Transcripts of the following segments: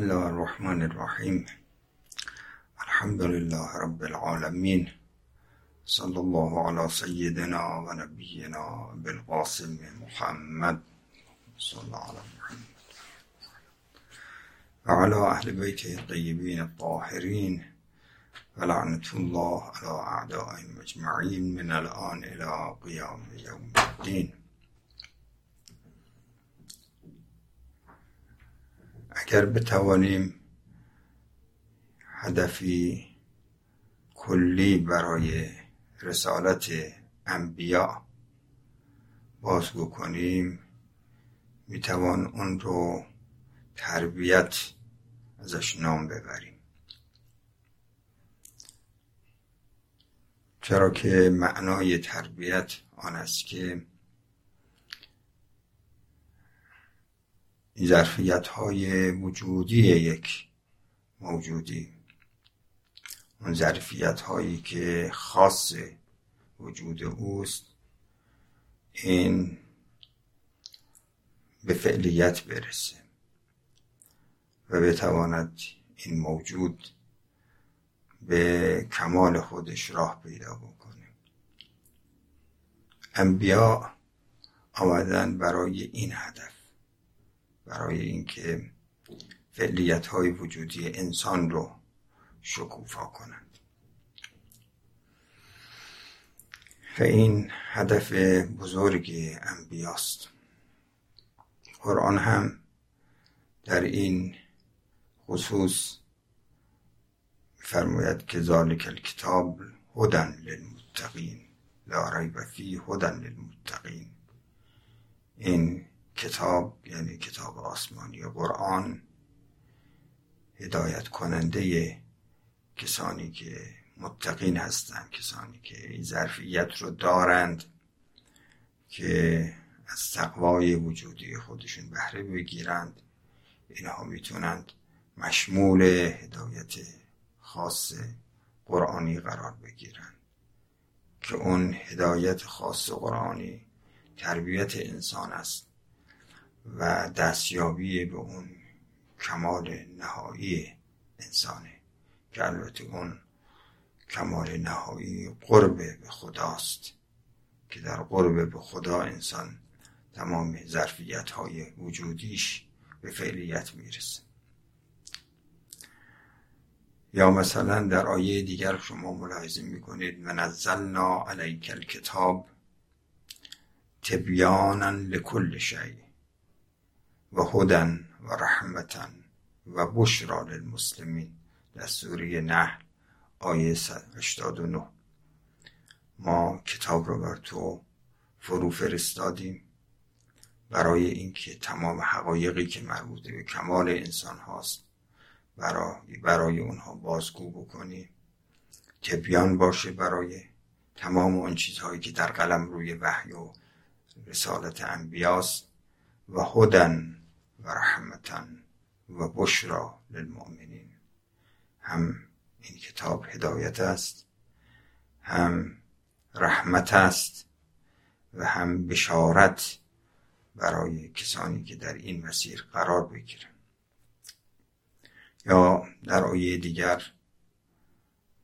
بسم الله الرحمن الرحيم الحمد لله رب العالمين صلى الله على سيدنا ونبينا بالقاسم محمد صلى على محمد وعلى أهل بيته الطيبين الطاهرين فلعنة الله على أعدائهم أجمعين من الآن إلى قيام يوم الدين اگر بتوانیم هدفی کلی برای رسالت انبیا بازگو کنیم می‌توان اون رو تربیت ازش نام ببریم. چرا که معنای تربیت آن است که ظرفیت های وجودی یک موجودی. اون ظرفیت هایی که خاص وجود اوست این به فعلیت برسه و بتواند این موجود به کمال خودش راه پیدا بکنه. انبیا آمدن برای این هدف. برای اینکه فعلیت های وجودی انسان رو شکوفا کنند. و این هدف بزرگ انبیاست. قرآن هم در این خصوص فرماید که ذالک الکتاب هدن للمتقین لا ریب فیه هدن للمتقین. این کتاب یعنی کتاب آسمانی قرآن هدایت کننده کسانی که متقین هستند کسانی که این ظرفیت رو دارند که از تقوای وجودی خودشون بهره بگیرند. اینها می‌تونند مشمول هدایت خاص قرآنی قرار بگیرند. که اون هدایت خاص قرآنی تربیت انسان است. و دستیابی به اون کمال نهایی انسانه. که البته اون کمال نهایی قرب به خداست که در قرب به خدا انسان تمام ظرفیت های وجودیش به فعلیت می‌رسه. یا مثلا در آیه دیگر شما ملاحظه می‌کنید نزلنا علیک الکتاب تبیانا لکل شیء. و هدن و رحمتا و بشرا للمسلمین. در سوره نحل آیه 89 ما کتاب رو بر تو فرو فرستادیم برای اینکه تمام حقایقی که مربوط به کمال انسان هاست برای, برای اونها بازگو بکنی تبیان باشه برای تمام اون چیزهایی که در قلم روی وحی و رسالت انبیاست و هدن و رحمتا و بشرا للمؤمنین. هم این کتاب هدایت است هم رحمت است و هم بشارت برای کسانی که در این مسیر قرار بگیرن. یا در آیه دیگر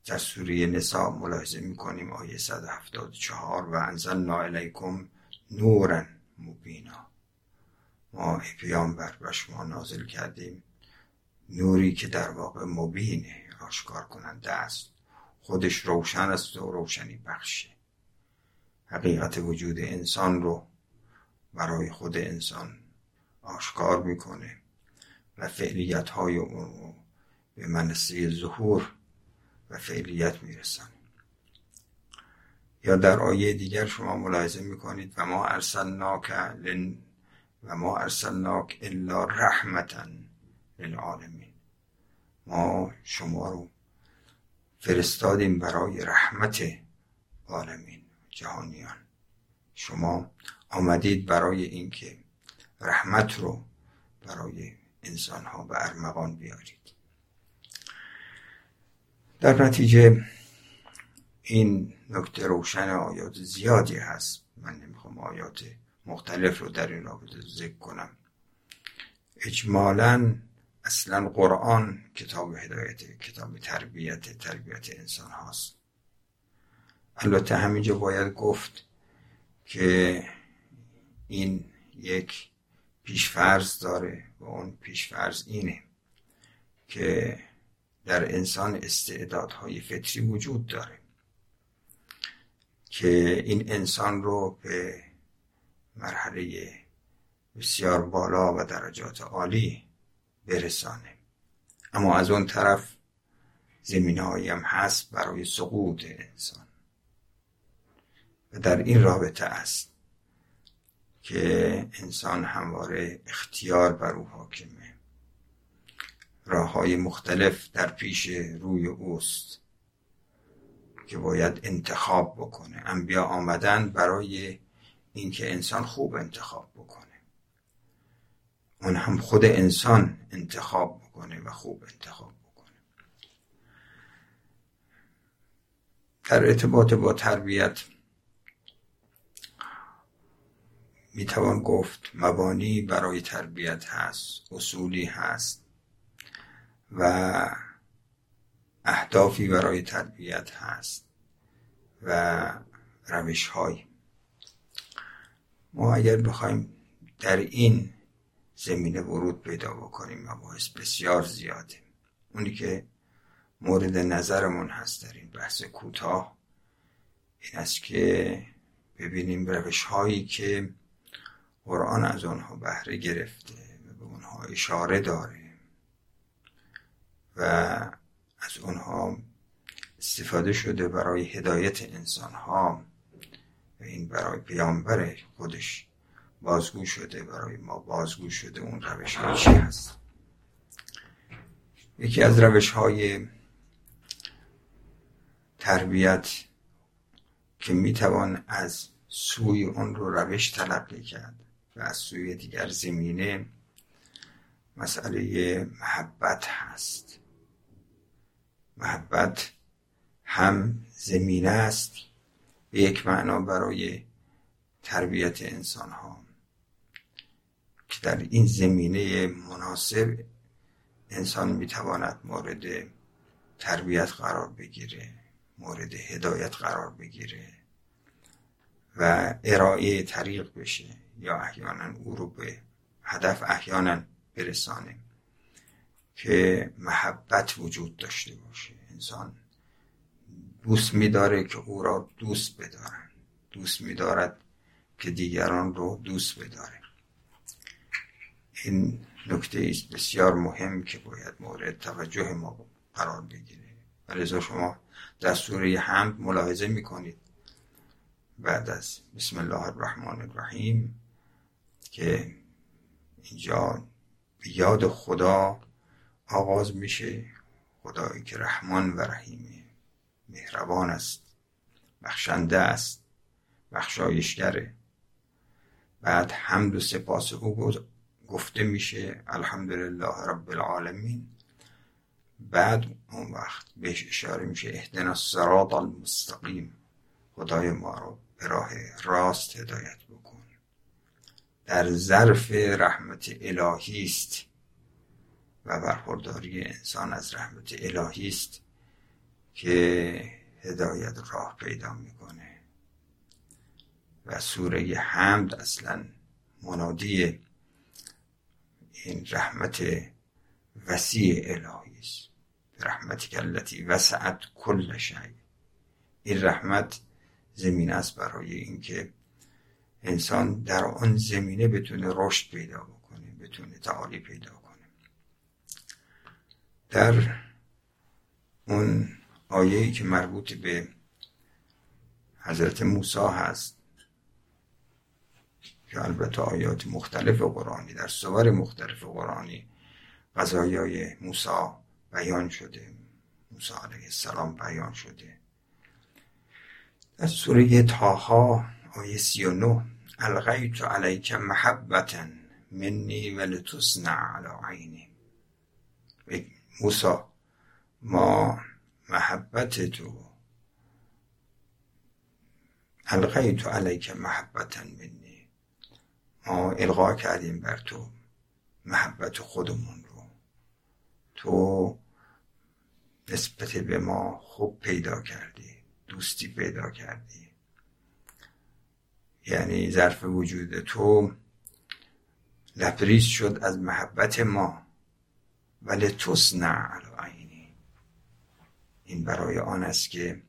در سوره نساء ملاحظه می‌کنیم آیه 174 و انزلنا الیکم نورا مبینا. ما ای پیامبر بر شما نازل کردیم. نوری که در واقع مبینه آشکار کننده است. خودش روشن است و روشنی بخشه. حقیقت وجود انسان رو برای خود انسان آشکار می‌کنه و فعلیت های اون رو به منصه ظهور و فعلیت می‌رسن. یا در آیه دیگر شما ملاحظه می‌کنید و ما ارسلناک لن و ما ارسلناک الا رحمتا للعالمین. ما شما رو فرستادیم برای رحمت عالمین جهانیان. شما آمدید برای اینکه رحمت رو برای انسان ها به ارمغان بیارید. در نتیجه این نکته روشن آیات زیادی هست. من نمی‌خوام آیات مختلف رو در این رابطه ذکر کنم. اجمالا اصلا قرآن کتاب هدایت کتاب تربیت تربیت انسان هاست. البته همینجا باید گفت که این یک پیشفرض داره و اون پیشفرض اینه که در انسان استعدادهای فطری وجود داره که این انسان رو به مرحله بسیار بالا و درجات عالی برسانه. اما از اون طرف زمینه هم هست برای سقوط انسان. و در این رابطه است که انسان همواره اختیار بر او حاکمه. راه های مختلف در پیش روی اوست که باید انتخاب بکنه. انبیا آمدن برای اینکه انسان خوب انتخاب بکنه. اون هم خود انسان انتخاب بکنه و خوب انتخاب بکنه. در ارتباط با تربیت می‌توان گفت مبانی برای تربیت هست اصولی هست و اهدافی برای تربیت هست و روش های ما اگر بخوایم در این زمینه ورود پیدا بکنیم مباحث بسیار زیاده اونی که مورد نظرمون هست در این بحث کوتاه این است که ببینیم روش هایی که قرآن از آنها بهره گرفته و به اونها اشاره داره و از اونها استفاده شده برای هدایت انسان ها این برای پیامبر خودش بازگو شده برای ما بازگو شده اون روش ها چی هست؟ یکی از روش های تربیت که می‌توان از سوی اون رو روش تلقی کرد و از سوی دیگر زمینه مسئله محبت هست. محبت هم زمینه است. به یک معنا برای تربیت انسان ها که در این زمینه مناسب انسان می‌تواند مورد تربیت قرار بگیره مورد هدایت قرار بگیره و ارائه طریق بشه یا احیانا او رو به هدف احیانا برسانه که محبت وجود داشته باشه. انسان دوست میداره که او را دوست بدارن. دوست میدارد که دیگران رو دوست بداره. این نکته است بسیار مهم که باید مورد توجه ما قرار بگیره و شما در سوره حمد ملاحظه می‌کنید. بعد از بسم الله الرحمن الرحیم که اینجا یاد خدا آغاز میشه. خدایی که رحمان و رحیمه. مهربان است. بخشنده است. بخشایشگره. بعد حمد و سپاس او گفته میشه الحمدلله رب العالمین. بعد اون وقت بهش اشاره میشه اهدنا الصراط المستقیم. خدای ما رو به راه راست هدایت بکن. در ظرف رحمت الهی است و برخورداری انسان از رحمت الهی است که هدایت راه پیدا می‌کنه. و سوره حمد اصلا منادی این رحمت وسیع الهی است. رحمتی که التي وسعت کل شی. این رحمت زمین است برای اینکه انسان در آن زمینه بتونه رشد پیدا بکنه بتونه تعالی پیدا کنه. در اون آیه‌ای که مربوط به حضرت موسی هست. که البته آیات مختلف قرآنی در سور مختلف قرآنی قضایای موسی بیان شده. موسی علیه السلام بیان شده. در سوره تاها آیه سی و نو الغیت علیک محبتا منی ولتصنع علی عینی. موسا ما محبت تو. القیت علیک محبتا منی. ما القا کردیم بر تو. محبت خودمون رو. تو نسبت به ما خوب پیدا کردی دوستی پیدا کردی. یعنی ظرف وجود تو لبریز شد از محبت ما. ولی تصنع عینی این برای آن است که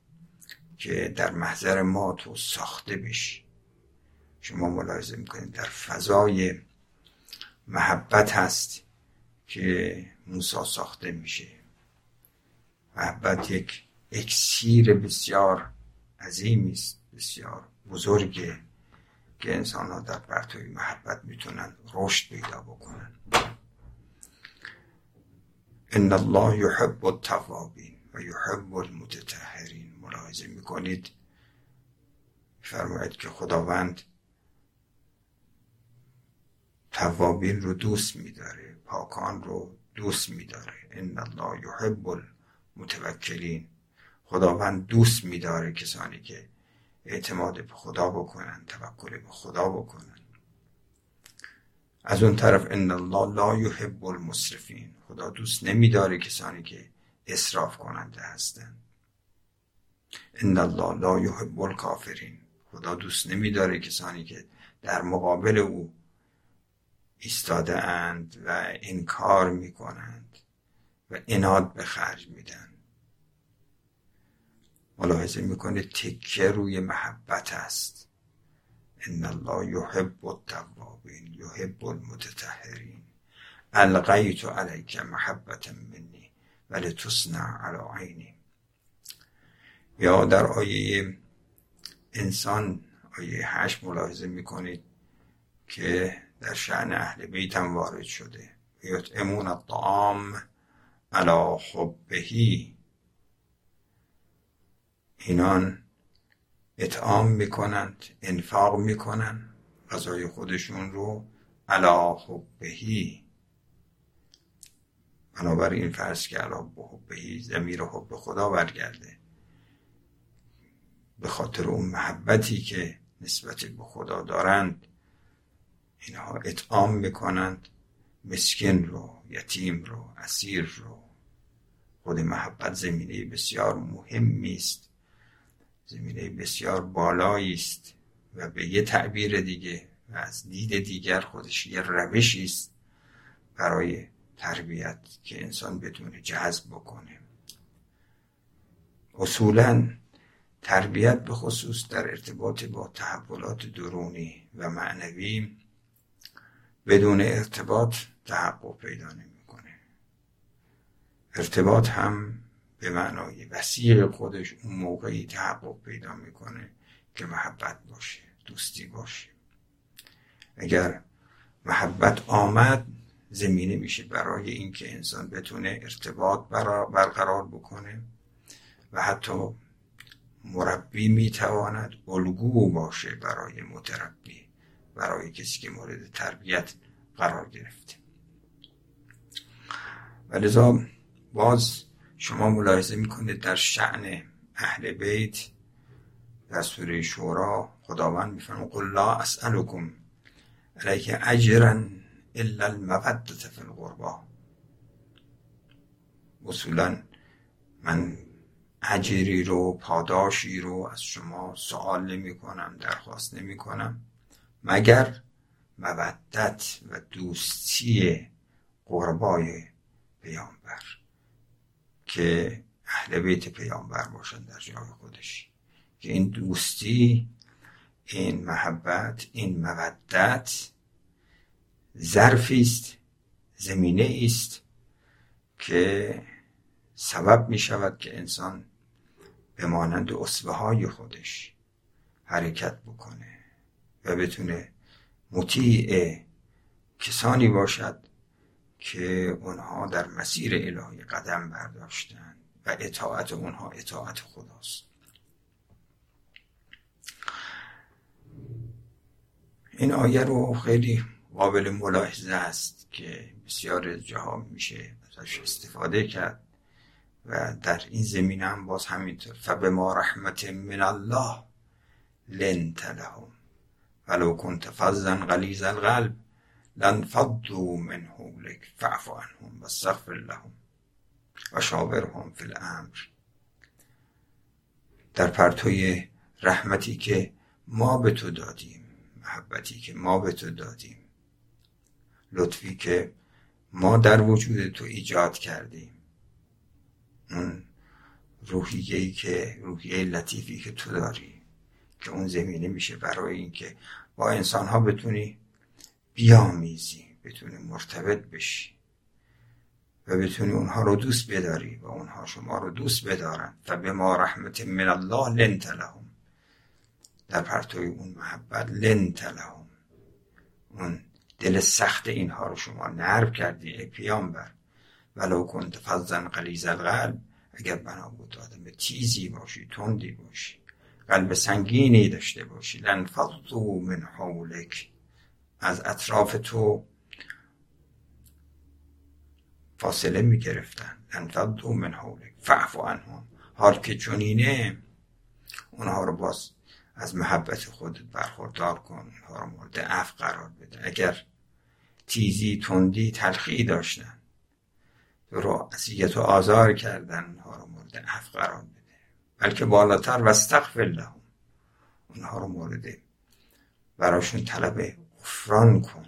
که در محضر ما تو ساخته بشی. شما ملاحظه می‌کنید در فضای محبت هست که موسا ساخته میشه. محبت یک اکسیر بسیار عظیمی است بسیار بزرگه که انسان ها در پرتوی محبت می‌تونن رشد پیدا بکنن. ان الله یحب التوابین. یحب المتطهرین ملاحظه می‌کنید. فرماید که خداوند توابین رو دوست میداره پاکان رو دوست میداره. ان الله یحب المتوکلین. خداوند دوست میداره کسانی که اعتماد به خدا بکنن توکل به خدا بکنن. از اون طرف ان الله لا یحب المسرفین. خدا دوست نمیداره کسانی که اصراف کننده هستند. ان الله لا یحب الکافرین. خدا دوست نمیداره کسانی که در مقابل او ایستاده اند و انکار می‌کنند و اناد به خرج میدن ملاحظه می‌کنه تکه روی محبت است. ان الله یحب التوابین یحب المتطهرین. القیت علیک محبت منی. ولی تصنع علی عینی. یا در آیه انسان آیه هشت ملاحظه می‌کنید که در شعن اهل بیت هم وارد شده. یطعمون الطعام علی حبهی اینان اطعام می‌کنند انفاق می‌کنند غذای خودشون رو علا حبهی بنابراین فرض که علا حبهی زمیر حب خدا برگرده. به خاطر اون محبتی که نسبت به خدا دارند اینها اطعام می‌کنند مسکین رو یتیم رو اسیر رو. خود محبت زمینه بسیار مهمی است. زمینه بسیار بالایی است و به یه تعبیر دیگه و از دید دیگر خودش یه روشی است برای تربیت که انسان بدون جذب بکنه. اصولا تربیت به خصوص در ارتباط با تحولات درونی و معنوی بدون ارتباط تحقق پیدا نمی‌کنه. ارتباط هم به معنای وسیع خودش اون موقعی تحقق پیدا می‌کنه که محبت باشه دوستی باشه. اگر محبت آمد زمینه میشه برای اینکه انسان بتونه ارتباط برقرار بکنه و حتی مربی می‌تواند الگو باشه برای متربی برای کسی که مورد تربیت قرار گرفته. و باز شما ملاحظه می‌کنید در شعن اهل بیت در سوره شورا خداوند میفرم قل لا اسألكم علیک اجرا الا المودت فی القربا اصولا من اجری رو پاداشی رو از شما سوال نمی کنم درخواست نمی کنم. مگر مودت و دوستی قربای پیامبر که اهل بیت پیامبر باشن در جای خودش. که این دوستی این محبت این مودت ظرفی است زمینه است که سبب می شود که انسان به مانند اصبه های خودش حرکت بکنه و بتونه مطیع کسانی باشد که اونها در مسیر الهی قدم برداشتن و اطاعت اونها اطاعت خداست. این آیه رو خیلی قابل ملاحظه است که بسیار جاها میشه ازش استفاده کرد و در این زمینه هم باز همینطور. فبه ما رحمت من الله لنت لهم ولو کنت فظا غلیظ القلب لن فضوا من حولك فاعف عنهم واستغفر لهم و شاورهم فی الامر. در پرتوی رحمتی که ما به تو دادیم محبتی که ما به تو دادیم لطفی که ما در وجود تو ایجاد کردیم. اون روحیه که روحیه لطیفی که تو داری که اون زمینه میشه برای اینکه با انسان ها بتونی بیامیزی بتونی مرتبط بشی و بتونی اونها رو دوست بداری و اونها شما رو دوست بدارن. و به ما رحمت من الله لنت لهم. در پرتوی اون محبت لنت لهم. اون دل سخت اینها رو شما نرب کردی ای پیامبر. ولو کنت فضا قلیز القلب اگر بنا بود آدم تیزی باشی تندی باشی قلب سنگینی داشته باشی لنفضوا من حولک. از اطراف تو فاصله می گرفتن لنفضوا من حولک. فعف عنهم. حال که چونینه اونها رو باز از محبت خودت برخوردار کن اونها رو مورد عفو قرار بده. اگر تیزی تندی تلخی داشتن تو رو اذیت و آزار کردن اونها رو مورد عفو قرار بده. بلکه بالاتر و استغفر لهم. اونها رو مورد براشون طلب غفران کن.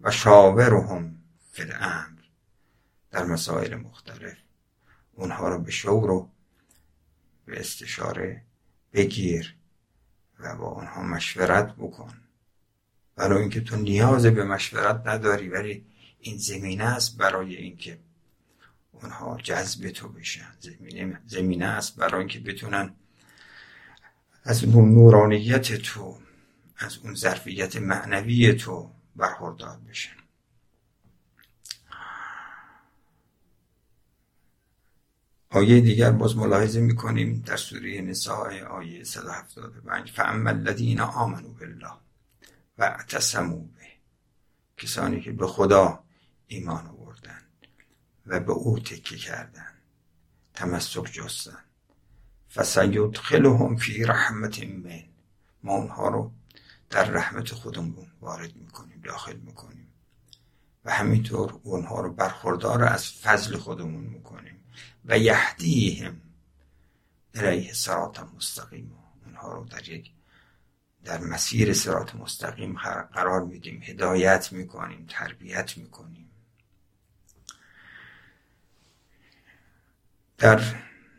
و شاورهم فی الامر. در مسائل مختلف. اونها رو به شور و به استشاره بگیر و با اونها مشورت بکن. برای اینکه تو نیاز به مشورت نداری ولی این زمینه است برای اینکه اونها جذب تو بشن. زمینه, زمینه است برای اینکه بتونن از اون نورانیت تو از اون ظرفیت معنوی تو برخوردار بشن. آیه دیگر باز ملاحظه می‌کنیم در سوره نساء آیه 175 فاما الذین آمنوا بالله و اعتصموا به کسانی که به خدا ایمان آوردند و به او تکیه کردند تمسک جستند. فسیدخلهم فی رحمت من ما اونها رو در رحمت خودمون وارد می‌کنیم داخل می‌کنیم. و همینطور اونها رو برخوردار از فضل خودمون می‌کنیم. و یهدیهم الیه سرات مستقیم. اونها رو در یک در مسیر سرات مستقیم قرار میدیم. هدایت می‌کنیم تربیت می‌کنیم. در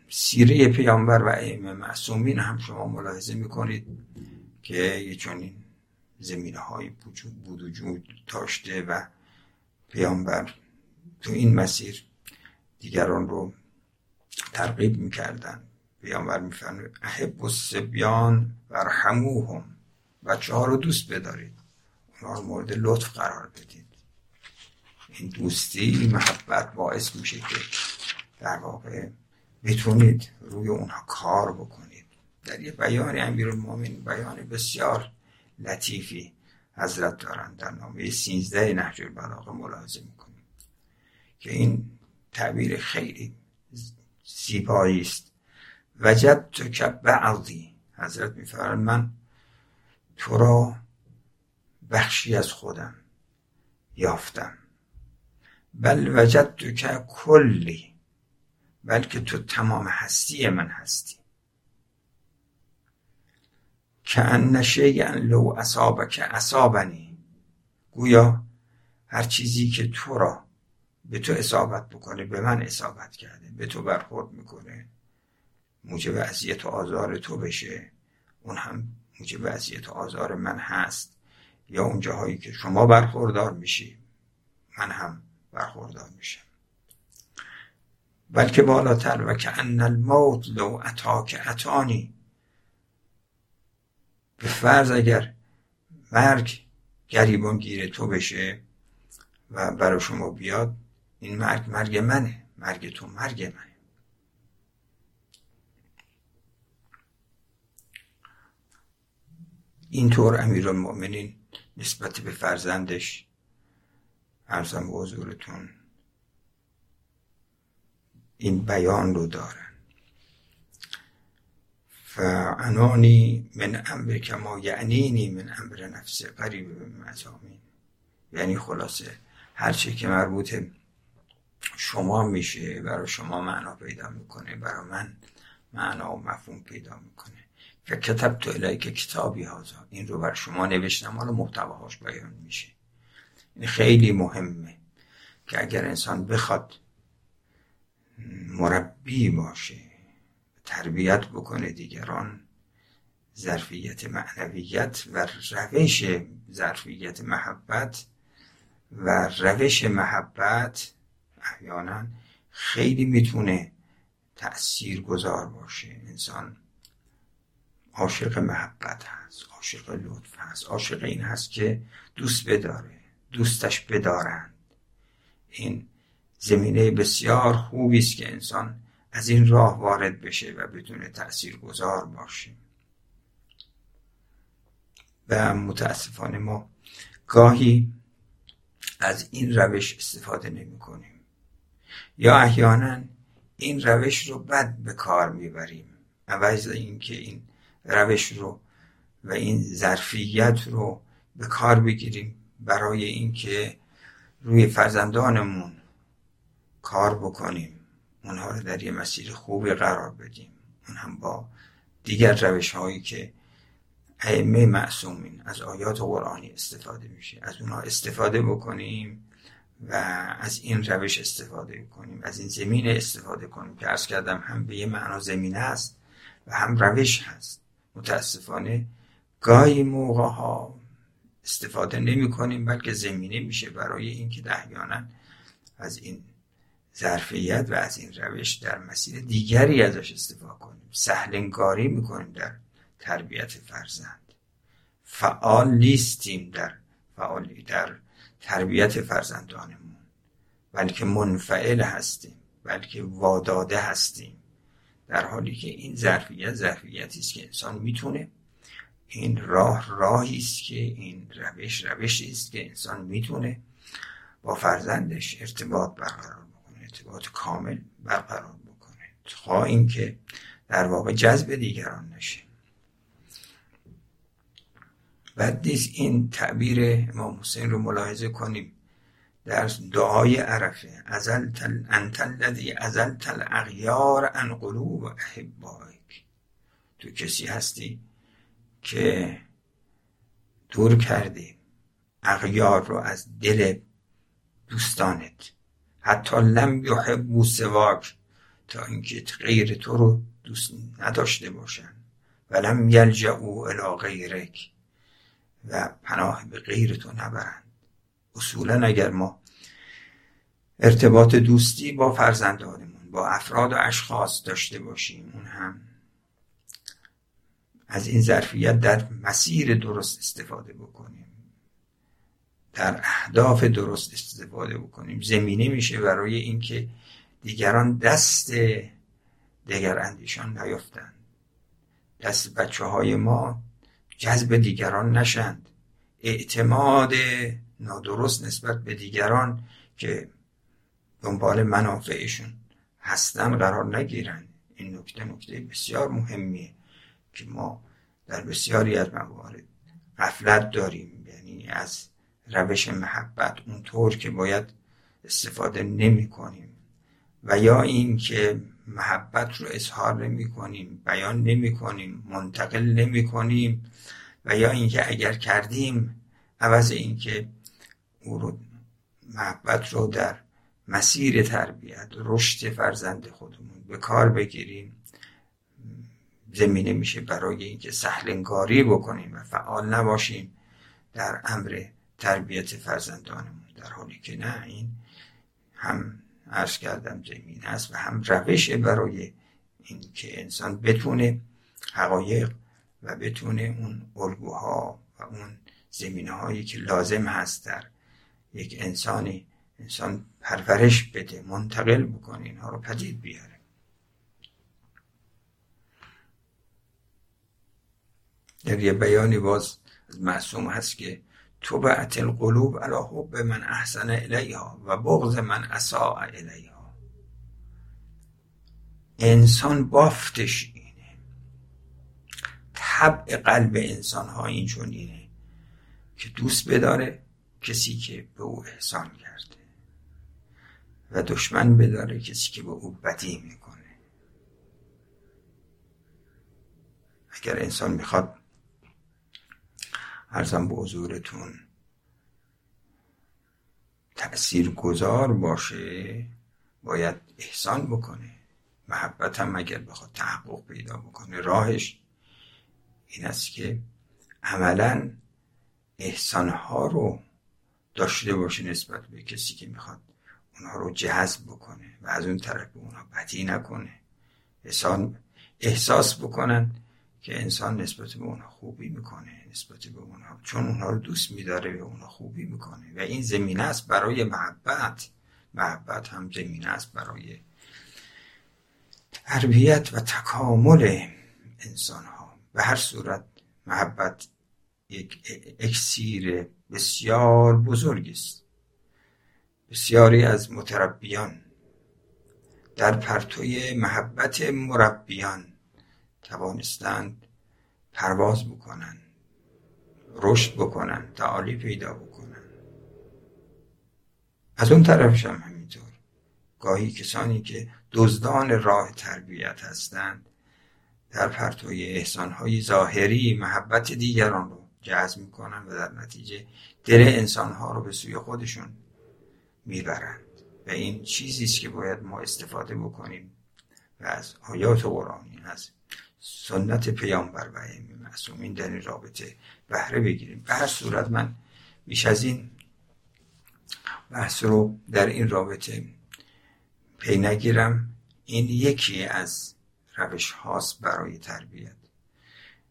سیره پیامبر و ائمه معصومین هم شما ملاحظه می‌کنید که یه چنین زمینه های بود وجود داشته و پیامبر تو این مسیر دیگران رو ترغیب می‌کردن. پیامبر میفرمه احب السبیان ورحموهم بچه ها رو دوست بدارید. اونها رو مورد لطف قرار بدید. این دوستی محبت باعث میشه که در واقع بتونید روی اونها کار بکنید. در یه بیان المومن بیان بسیار لطیفی حضرت دارن. در نامه سینزده نهج البلاغه ملاحظه می‌کنیم که این تعبیر خیلی زیبایی است. وجد تو که بعضی حضرت میفرمایند من تو را بخشی از خودم یافتم. بل وجد تو که کلی. بلکه تو تمام هستی من هستی. که ان لو که اصابنی. گویا هر چیزی که تو را به تو اصابت بکنه به من اصابت کرده به تو برخورد می‌کنه. موجب اذیت و آزار تو بشه. اون هم موجب اذیت و آزار من هست. یا اون جاهایی که شما برخوردار میشی من هم برخوردار میشم. بلکه بالاتر و که ان الموت لو که اتانی. به فرض اگر مرگ گریبان گیره تو بشه و برای شما بیاد این مرگ مرگ منه. مرگ تو مرگ منه. اینطور امیر المؤمنین نسبت به فرزندش ارزم به حضورتون این بیان رو دارن. فعنانی من امر کما یعنینی من امر نفس قریب به مزامین یعنی خلاصه هرچه که مربوط شما میشه برای شما معنا پیدا می‌کنه برای من معنا و مفهوم پیدا می‌کنه. که کتب تو که کتابی هازا این رو بر شما نوشتم. حالا محتواهاش بیان میشه. این خیلی مهمه که اگر انسان بخواد مربی باشه تربیت بکنه دیگران ظرفیت معنویت و روش ظرفیت محبت و روش محبت احیانا خیلی می‌تونه تأثیر گذار باشه. انسان عاشق محبت هست عاشق لطف هست عاشق این هست که دوست بداره دوستش بدارند. این زمینه بسیار خوبی است که انسان از این راه وارد بشه و بتونه تأثیر گذار باشه. و متاسفانه ما گاهی از این روش استفاده نمی کنیم یا احیانا این روش رو بد به کار می‌بریم. عوض اینکه این روش رو و این ظرفیت رو به کار بگیریم برای اینکه روی فرزندانمون کار بکنیم. اونها رو در یه مسیر خوبی قرار بدیم. اون هم با دیگر روش هایی که ائمه معصومین از آیات قرآنی استفاده میشه. از اونها استفاده بکنیم و از این روش استفاده کنیم از این زمینه استفاده کنیم که ارز کردم هم به یه معنا زمینه است و هم روش هست. متاسفانه گاهی موقع ها استفاده نمی کنیم بلکه زمینه میشه برای اینکه احیانا از این ظرفیت و از این روش در مسیر دیگری ازش استفاده کنیم. سهلنگاری می‌کنیم در تربیت فرزند. فعال نیستیم در فعالی در تربیت فرزندانمون. بلکه منفعل هستیم بلکه واداده هستیم. در حالی که این ظرفیت ظرفیتی است که انسان می‌تونه این راه راهی است که این روش روشی است که انسان می‌تونه با فرزندش ارتباط برقرار بکنه ارتباط کامل برقرار بکنه. تا اینکه در واقع جذب دیگران نشه. بعد نیست این تعبیر امام حسین رو ملاحظه کنیم. در دعای عرفه ازل تل انت الذی ازلت الاغیار عن قلوب احبائک. تو کسی هستی که دور کردی اغیار رو از دل دوستانت. حتی لم یحبو سواک تا اینکه غیر تو رو دوست نداشته باشن. ولم یلجعو الی غیرک. و پناه به غیر تو نبرند. اصولا اگر ما ارتباط دوستی با فرزندانمون با افراد و اشخاص داشته باشیم اون هم از این ظرفیت در مسیر درست استفاده بکنیم. در اهداف درست استفاده بکنیم. زمینه میشه برای اینکه دیگران دست دیگر اندیشان نیفتند دست بچه های ما جذب دیگران نشند. اعتماد نادرست نسبت به دیگران که دنبال منافعشون هستن قرار نگیرن. این نکته نکته بسیار مهمیه که ما در بسیاری از موارد غفلت داریم. یعنی از روش محبت اونطور که باید استفاده نمی کنیم. و یا اینکه محبت رو اظهار نمی کنیم بیان نمی کنیم منتقل نمی کنیم و یا اینکه اگر کردیم عوض اینکه او رو محبت رو در مسیر تربیت رشد فرزند خودمون به کار بگیریم زمینه میشه برای اینکه سهلنگاری بکنیم و فعال نباشیم در امر تربیت فرزندانمون. در حالی که نه این هم عرض کردم زمین هست و هم روش برای اینکه انسان بتونه حقایق و بتونه اون الگوها و اون زمینه هایی که لازم هست در یک انسانی انسان پرورش بده منتقل بکنه اینها رو پدید بیاره. در یه بیانی باز از معصوم هست که تو بعت القلوب علا حب من احسن الیها و بغض من اساء الیها. انسان بافتش اینه. طبع قلب انسان ها این اینه که دوست بداره کسی که به او احسان کرده. و دشمن بداره کسی که به او بدی می‌کنه. اگر انسان می‌خواد ارزم به حضورتون. تأثیر گذار باشه باید احسان بکنه. محبت هم اگر بخواد تحقق پیدا بکنه راهش این است که عملا احسانها رو داشته باشه نسبت به کسی که می‌خواد اونها رو جذب بکنه و از اون طرف به اونها بدی نکنه. احسان احساس بکنن که انسان نسبت به اونها خوبی می‌کنه نسبت به اونها چون اونها رو دوست میداره به اونها خوبی می‌کنه. و این زمینه است برای محبت. محبت هم زمینه است برای تربیت و تکامل انسان ها به هر صورت محبت یک اکسیر بسیار بزرگ است. بسیاری از متربیان در پرتوی محبت مربیان توانستند پرواز بکنن رشد بکنن تعالی پیدا بکنن از اون طرفش هم همینطور. گاهی کسانی که دزدان راه تربیت هستند در پرتوی احسانهای ظاهری محبت دیگران رو جذب می‌کنن و در نتیجه دل انسانها رو به سوی خودشون می‌برند. و این چیزی است که باید ما استفاده بکنیم و از آیات قرآنی از سنت پیامبر و معصومین در این رابطه بهره بگیریم. به هر صورت من بیش از این بحث رو در این رابطه پی نگیرم. این یکی از روش هاست برای تربیت.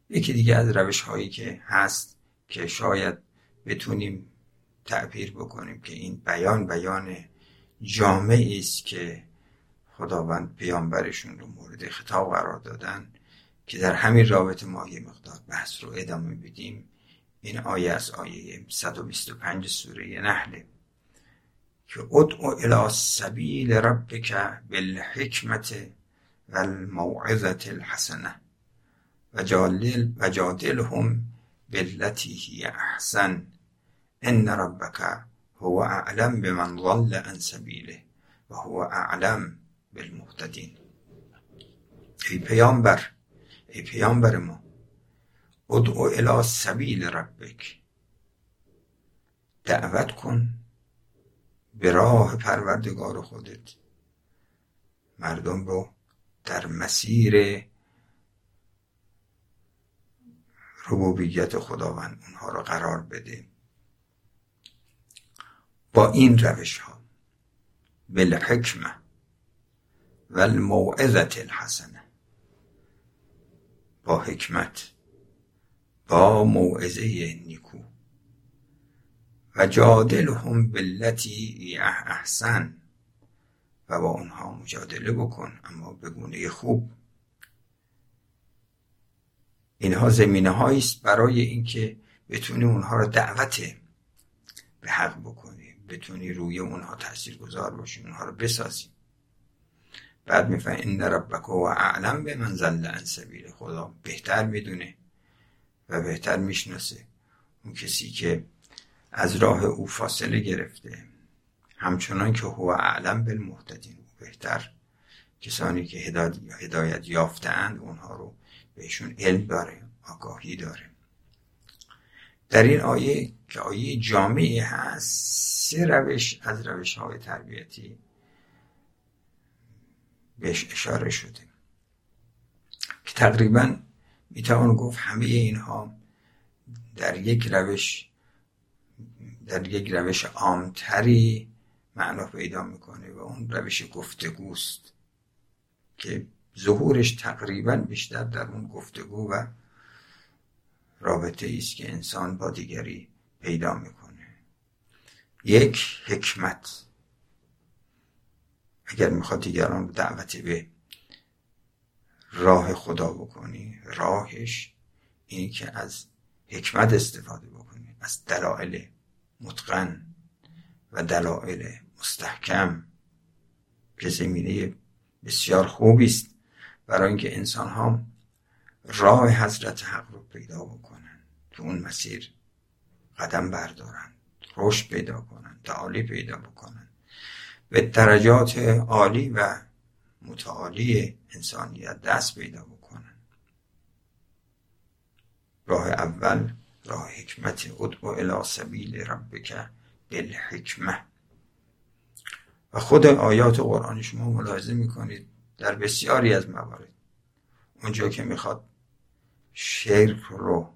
یکی دیگه از روش هایی که هست که شاید بتونیم تعبیر بکنیم که این بیان بیان جامعی است که خداوند پیامبرشون رو مورد خطاب قرار دادن. که در همین رابطه ما یه مقدار بحث رو ادامه بدیم. این آیه از آیه 125 سوره نحله که ادعو الى سبیل ربک بالحکمت و الموعظت الحسنه و جادلهم بالتي هي احسن. ان ربک هو اعلم بمن ضل عن سبیله و هو اعلم بالمهتدین. ای پیامبر ای پیامبر ما ادعو الى سبیل ربک. دعوت کن به راه پروردگار خودت. مردم رو در مسیر ربوبیت خداوند اونها رو قرار بده. با این روش ها بالحکمه و الحسنه با حکمت با موعظه نیکو. و جادلهم بالتی احسن. و با اونها مجادله بکن اما به گونه خوب. اینها زمینه است برای اینکه بتونی اونها رو دعوت به حق بکنی. بتونی روی اونها تاثیر گذار باشی اونها رو بسازی. بعد میفهم این ربک و اعلم به من زل عن سبیل خدا. بهتر می‌دونه و بهتر می‌شناسه. اون کسی که از راه او فاصله گرفته همچنان که هو اعلم بالمهتدین. بهتر کسانی که هدایت, هدایت یافتند اونها رو بهشون علم داره آگاهی داره. در این آیه که آیه جامعی هست سه روش از روش های تربیتی بهش اشاره شده که تقریبا می‌توان گفت همه اینها در یک روش در یک روش عامتری معنا پیدا می‌کنه و اون روش گفتگوست که ظهورش تقریبا بیشتر در اون گفتگو و رابطه است که انسان با دیگری پیدا می‌کنه. یک حکمت. اگر می‌خواد دیگران رو دعوت به راه خدا بکنی راهش اینی که از حکمت استفاده بکنی از دلایل متقن و دلایل مستحکم که زمینه بسیار خوبی است برای اینکه انسان ها راه حضرت حق رو پیدا بکنن تو اون مسیر قدم بردارن رشد پیدا کنن تعالی پیدا بکنن. به درجات عالی و متعالی انسانیت دست پیدا بکنن. راه اول راه حکمت ادعو الى سبیل ربک بالحکمه. و خود آیات قرآن شما ملاحظه می‌کنید در بسیاری از موارد. اونجا که می‌خواد شرک رو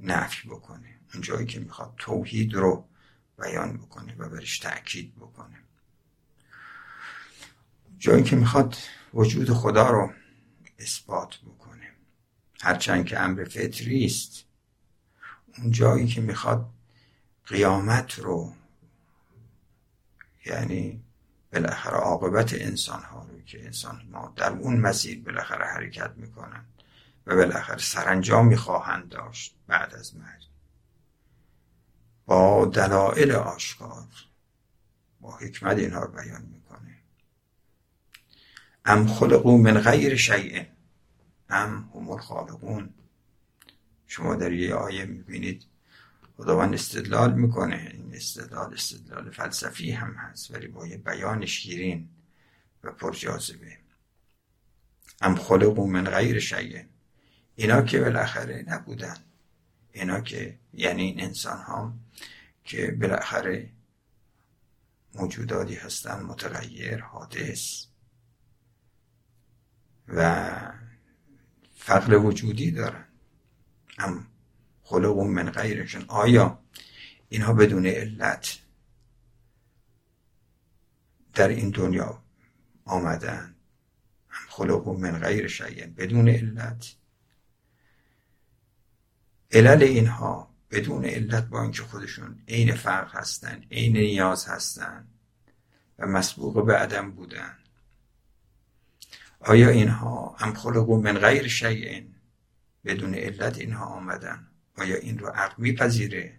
نفی بکنه اونجایی که می‌خواد توحید رو بیان بکنه و برش تأکید بکنه. جایی که می‌خواد وجود خدا رو اثبات بکنه. هرچند که امر فطری است اون جایی که می‌خواد قیامت رو یعنی بالاخره عاقبت انسان ها رو که انسان ما در اون مسیر بالاخره حرکت می‌کنن و بالاخره سرانجامی خواهند داشت بعد از مرگ. با دلایل آشکار با حکمت اینها رو بیان می‌کنه. ام خلقو من غیر شیء ام هم الخالقون. شما در یه آیه می‌بینید خداوند استدلال می‌کنه. این استدلال استدلال فلسفی هم هست ولی با یه بیان شیرین و پرجاذبه. ام خلقو من غیر شیء. اینا که بالاخره نبودن. اینا که یعنی این انسان ها که بالاخره موجوداتی هستن متغیر حادث. و فقر وجودی دارن. ام خلق من غیرشون. آیا اینها بدون علت در این دنیا آمدن؟ ام خلق من غیر بدون علت. علل اینها بدون علت با اینکه خودشون عین فرق هستن عین نیاز هستن و مسبوق به عدم بودن. آیا اینها ام خلقو من غیر شیء بدون علت اینها آمدن. آیا این رو عقل میپذیره؟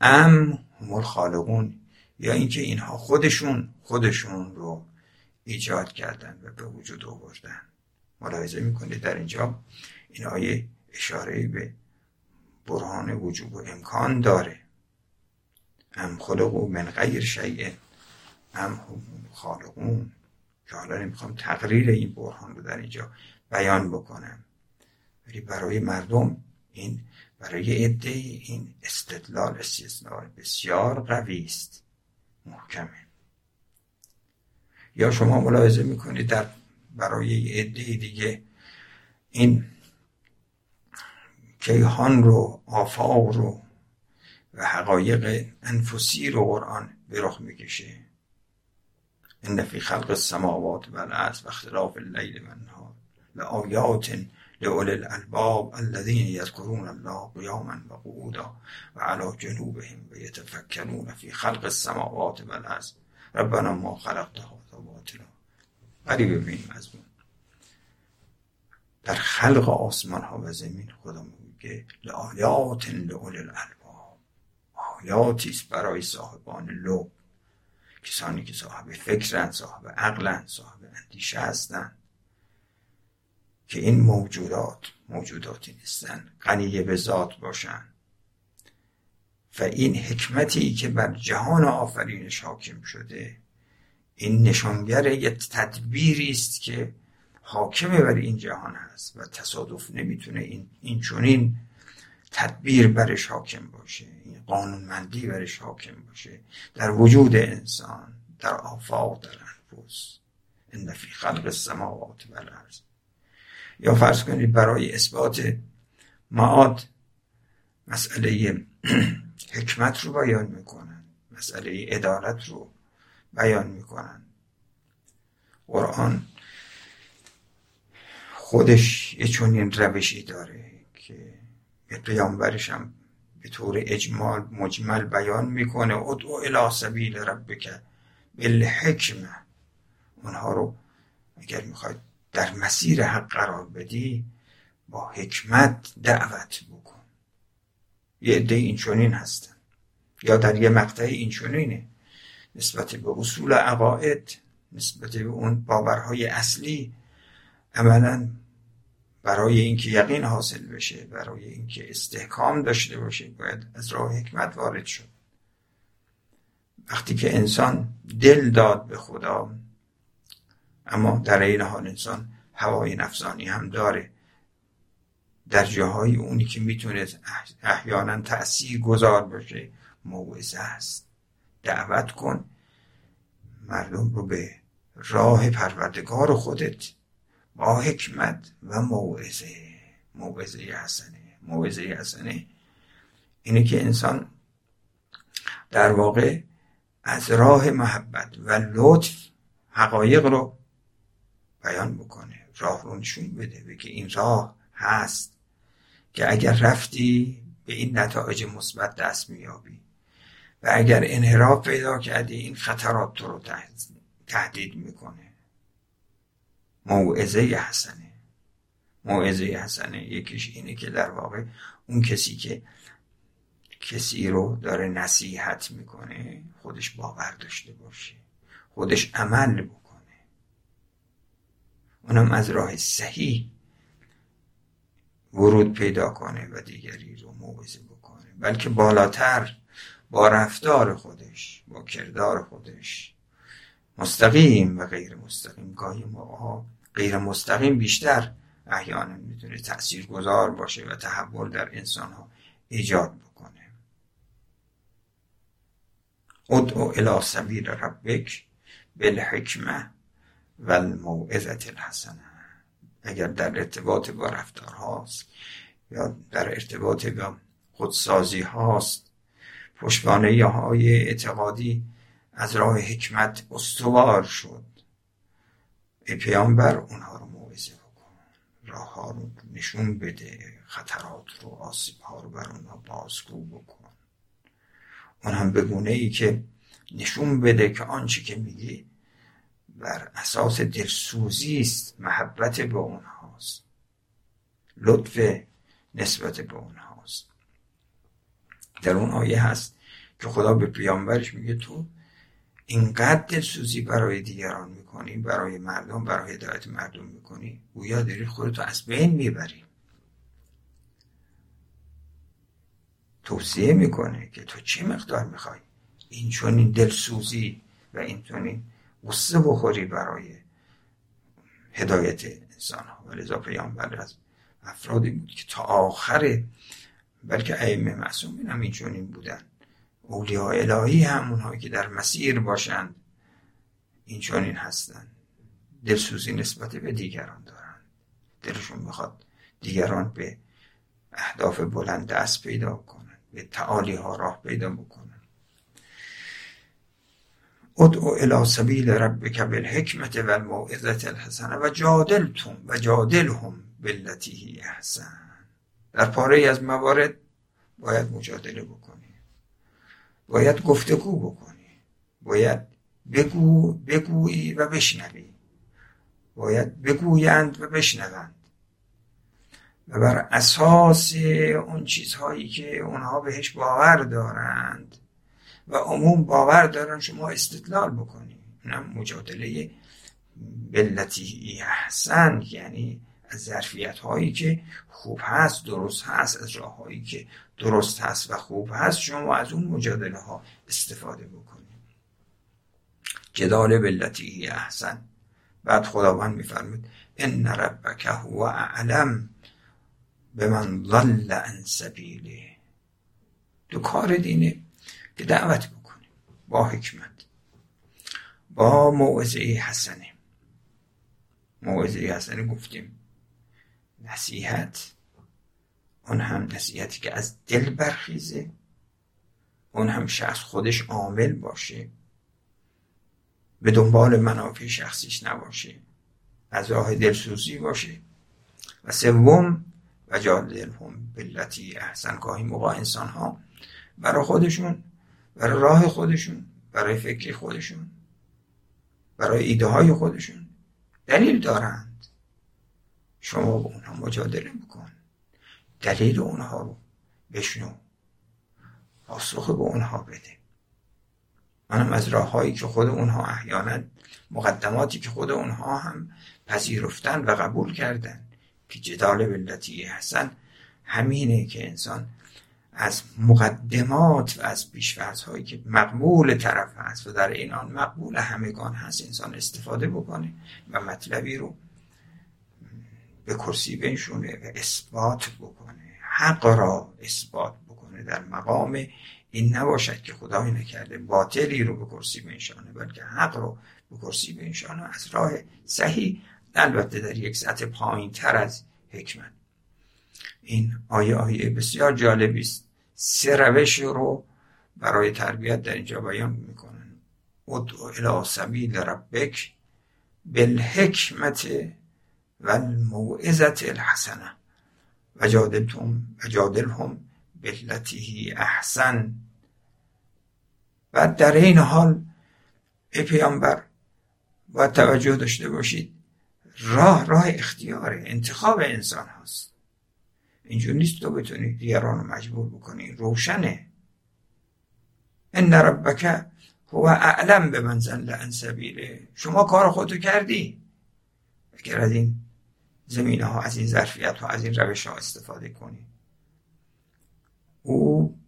ام هم الخالقون. یا اینکه اینها خودشون خودشون رو ایجاد کردن و به وجود آوردن. ملاحظه می‌کنید در اینجا این آیه اشاره به برهان وجوب و امکان داره. ام خلقو من غیر شیء ام هم خالقون. که حالا نمی‌خوام تقریر این برهان رو در اینجا بیان بکنم. ولی برای مردم این برای عده این استدلال استثناء بسیار قوی است. محکمه. یا شما ملاحظه می‌کنید در برای عده دیگه این کیهان رو آفاق رو و حقایق انفسی رو قرآن به رخ می‌کشه. ان فی خلق السماوات و الارض و اختلاف اللیل و النهار لآیات لأولی الالباب الذین یذکرون الله قیاما و قعودا جنوبهم و یتفکرون فی خلق السماوات و الارض ربنا ما خلقت هذا باطلا ولی ببینیم از در خلق آسمان ها و زمین خدا میگه لآیات لأولی الالباب آیاتی است برای صاحبان لب کسانی که صاحب فکرند صاحب عقلند صاحب اندیشه هستند که این موجودات موجوداتی نیستن غنیه به ذات باشند. و این حکمتی که بر جهان آفرینش حاکم شده این نشانگر یک تدبیری است که حاکم بر این جهان هست و تصادف نمی‌تونه این این چونین تدبیر برش حاکم باشه این قانونمندی برش حاکم باشه. در وجود انسان در آفاق در انفس. ان فی خلق السماوات و الارض یا فرض کنید برای اثبات معاد مسئله حکمت رو بیان می‌کنن مسئله عدالت رو بیان می‌کنن. قرآن خودش یه چنین روشی داره که پیامبرش هم به طور اجمال مجمل بیان می‌کنه. ادعو الى سبیل ربک بالحکمه اونها رو اگر می‌خواید در مسیر حق قرار بدی با حکمت دعوت بکن. یه عده این چونین هستن. یا در یه مقطع این چونینه نسبت به اصول عقاید نسبت به اون باورهای اصلی عملا برای اینکه یقین حاصل بشه برای اینکه استحکام داشته باشه باید از راه حکمت وارد شد. وقتی که انسان دل داد به خدا اما در این حال انسان هوای نفسانی هم داره. در جاهای اونی که می‌تونه احیانا تأثیر گذار باشه موعظه است. دعوت کن مردم رو به راه پروردگار خودت با حکمت و موعظه موعظه حسنه موعظه حسنه. اینه که انسان در واقع از راه محبت و لطف حقایق رو بیان بکنه راه رو نشون بده بگه این راه هست که اگر رفتی به این نتایج مثبت دست میابی و اگر انحراف پیدا کردی این خطرات تو رو تهدید می‌کنه. موعظه حسنه. موعظه حسنه یکیش اینه که در واقع اون کسی که کسی رو داره نصیحت می‌کنه خودش باور داشته باشه خودش عمل بکنه. اونم از راه صحیح ورود پیدا کنه و دیگری رو موعظه بکنه. بلکه بالاتر با رفتار خودش با کردار خودش. مستقیم و غیر مستقیم. گاهی ما غیر مستقیم بیشتر احیانا می‌تونه تأثیر گذار باشه و تحول در انسان ها ایجاد بکنه. ادعو الى سبیل ربک بالحکمه و الموعظت الحسنه. اگر در ارتباط با رفتار هاست یا در ارتباط با خودسازی هاست پشتوانه های اعتقادی از راه حکمت استوار شد. ای پیامبر اونها رو موعظه بکن. راه ها رو نشون بده. خطرات رو آسیب ها رو بر اونها بازگو بکن. اون هم به گونه ای که نشون بده که آنچه که میگی بر اساس دلسوزی است محبت به اونهاست. لطف نسبت به اونهاست. در اون آیه هست که خدا به پیامبرش میگه تو اینقدر دلسوزی برای دیگران می‌کنی برای مردم برای هدایت مردم می‌کنی گویا داری خودتو از بین می‌بری. توصیه می‌کنه که تو چه مقدار می‌خوای این چون این دلسوزی و این چون قصه بخوری برای هدایت انسان ها و لذا پیامبر از افرادی که تا آخر بلکه ائمه معصومین هم این بودن. اولیاء الهی هم اونهایی که در مسیر باشند این چونین هستند. دلسوزی نسبت به دیگران دارند. دلشون می‌خواد دیگران به اهداف بلند دست پیدا کنند به تعالی ها راه پیدا بکنند. ادعو الى سبیل ربک بالحکمت و الموعظت الحسنه و جادلتم و جادلهم بالتي احسن. در پاره از موارد باید مجادله بکنی باید گفتگو بکنی. باید بگو بگویی و بشنوی. باید بگویند و بشنوند. و بر اساس اون چیزهایی که اونها بهش باور دارند و عموم باور دارن شما استدلال بکنید اونم مجادله بلتی احسن یعنی از ظرفیت هایی که خوب هست درست هست از راه هایی که درست هست و خوب هست شما از اون مجادله ها استفاده بکنید. جدال بلتی احسن. بعد خداوند میفرمید ان ربک هو اعلم به من ضل عن سبیله. تو کار دینه که دعوت بکنیم با حکمت. با موعظه حسنه. موعظه حسنه گفتیم. نصیحت. اون هم نصیحتی که از دل برخیزه. اون هم شخص خودش عامل باشه. به دنبال منافع شخصیش نباشه. از راه دلسوزی باشه. و سوم و دلهم بلتی احسن. گاهی موقع انسان ها برای خودشون برای راه خودشون برای فکر خودشون برای ایده های خودشون دلیل دارند شما با اونها مجادله بکن دلیل اونها رو بشنو. پاسخ به اونها بده. منم از راههایی که خود اونها احیانا مقدماتی که خود اونها هم پذیرفتن و قبول کردن. که جدال بلتی احسن همینه که انسان از مقدمات و از پیشفرض هایی که مقبول طرف هست و در این آن مقبول همگان هست انسان استفاده بکنه و مطلبی رو به کرسی بنشونه و اثبات بکنه. حق را اثبات بکنه در مقام این نباشد که خدای نکرده باطلی رو به کرسی بنشانه بلکه حق رو به کرسی بنشانه از راه صحیح. البته در یک سطح پایین تر از حکمت. این آیه آیه بسیار جالبی است. سه روش رو برای تربیت در اینجا بیان می‌کنن. ادعو الى سبیل ربک بالحکمت و الموعظت الحسنه و جادلهم بالتیه احسن. و در این حال ای پیامبر باید توجه داشته باشید راه راه اختیاره انتخاب انسان هست اینجور نیست تو بتونی دیگران رو مجبور بکنی روشنه ان ربک هو اعلم به من سبیله. شما کار خودتو کردی. اگر از این زمینه ها از این ظرفیت ها از این روش ها استفاده کنی او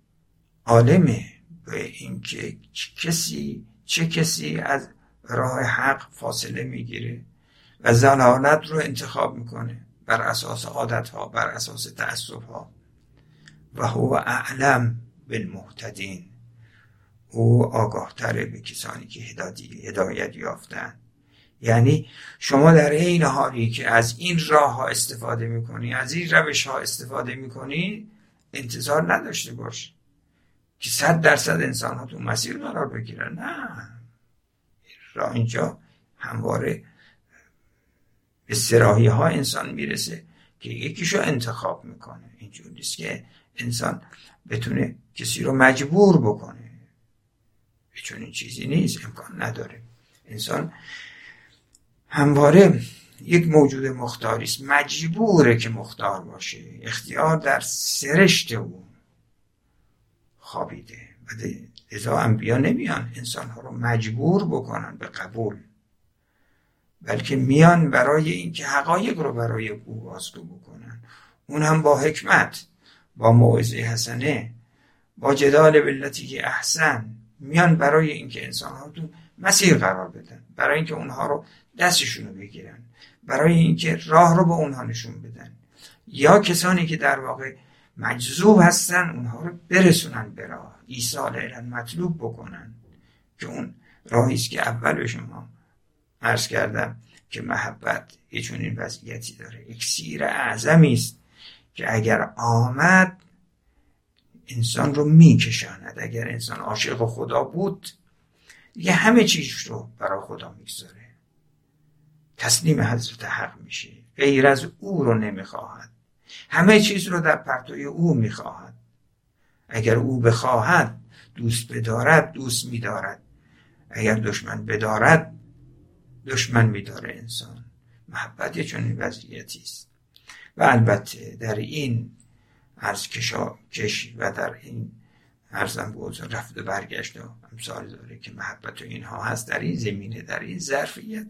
عالمه به اینکه کسی چه کسی از راه حق فاصله می‌گیره و زلالت رو انتخاب می‌کنه بر اساس عادت ها بر اساس تعصب ها و هو اعلم بالمهتدین. او آگاه تره به کسانی که هدایت یافتن یعنی شما در این حالی که از این راه ها استفاده می‌کنی از این روش ها استفاده می‌کنی انتظار نداشته باش که صد درصد انسان ها تو مسیر قرار بگیرن نه. راه اینجا همواره به سراحی ها انسان می‌رسه که یکیشو انتخاب می‌کنه. اینجور نیست که انسان بتونه کسی رو مجبور بکنه. چون این چیزی نیست امکان نداره. انسان همواره یک موجود مختاری است. مجبوره که مختار باشه. اختیار در سرشت او خوابیده. و لذا انبیا نمیان انسان ها رو مجبور بکنن به قبول بلکه میان برای اینکه حقایق رو برای او بازگو بکنن. اون هم با حکمت با موعظه حسنه با جدال بلتی احسن. میان برای اینکه انسان ها تو مسیر قرار بدن. برای اینکه اونها رو دستشون رو بگیرن. برای اینکه راه رو به اونها نشون بدن. یا کسانی که در واقع مجذوب هستن اونها رو برسونن به راه. ایصال علم مطلوب بکنن. که اون راهی است که اول به شما عرض کردم که محبت یه چنین وضعیتی داره. اکسیر اعظمی است که اگر آمد انسان رو میکشاند. اگر انسان عاشق خدا بود یه همه چیز رو برای خدا می‌گذاره. تسلیم حضرت حق میشه غیر از او رو نمی‌خواهد. همه چیز رو در پرتوی او می‌خواهد. اگر او بخواهد دوست بدارد دوست میدارد. اگر دشمن بدارد دشمن میداره انسان. محبت یه چنین وضعیتی است. و البته در این عرض کشا کش و در این ارزم بود رفت و برگشت و امثال داره که محبت و اینها هست در این زمینه در این ظرفیت.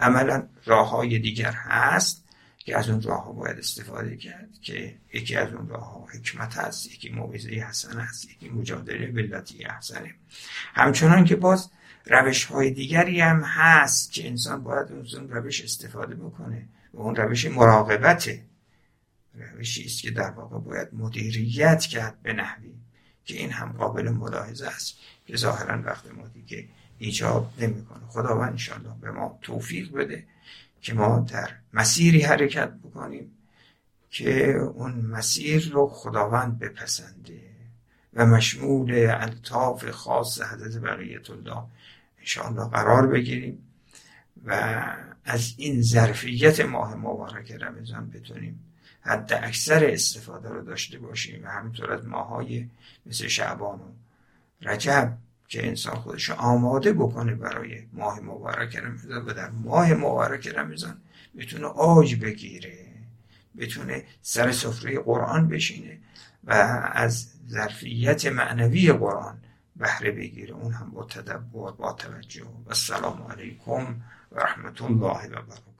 عملا راه های دیگر هست که از اون راه ها باید استفاده کرد که یکی از اون راه ها حکمت هست یکی موعظه حسن هست یکی مجادله بلتی حسنه همچنان که باز روش های دیگری هم هست که انسان باید اون روش استفاده بکنه و اون روش مراقبته روشی است که در واقع باید مدیریت کرد به نحوی که این هم قابل ملاحظه است. که ظاهرا وقت ما دیگه ایجاب نمی‌کنه. خداوند انشالله به ما توفیق بده که ما در مسیری حرکت بکنیم که اون مسیر رو خداوند بپسنده و مشمول الطاف خاص حضرت بقیت الله انشاءالله قرار بگیریم و از این ظرفیت ماه مبارک رمضان بتونیم حد اکثر استفاده رو داشته باشیم و همینطور از ماهای مثل شعبان و رجب که انسان خودش آماده بکنه برای ماه مبارک رمضان و در ماه مبارک رمضان بتونه آج بگیره بتونه سر سفره قرآن بشینه و از ظرفیت معنوی قرآن بهره بگیره. اون هم با تدبر با توجه. و السلام علیکم و رحمت الله و برکاته.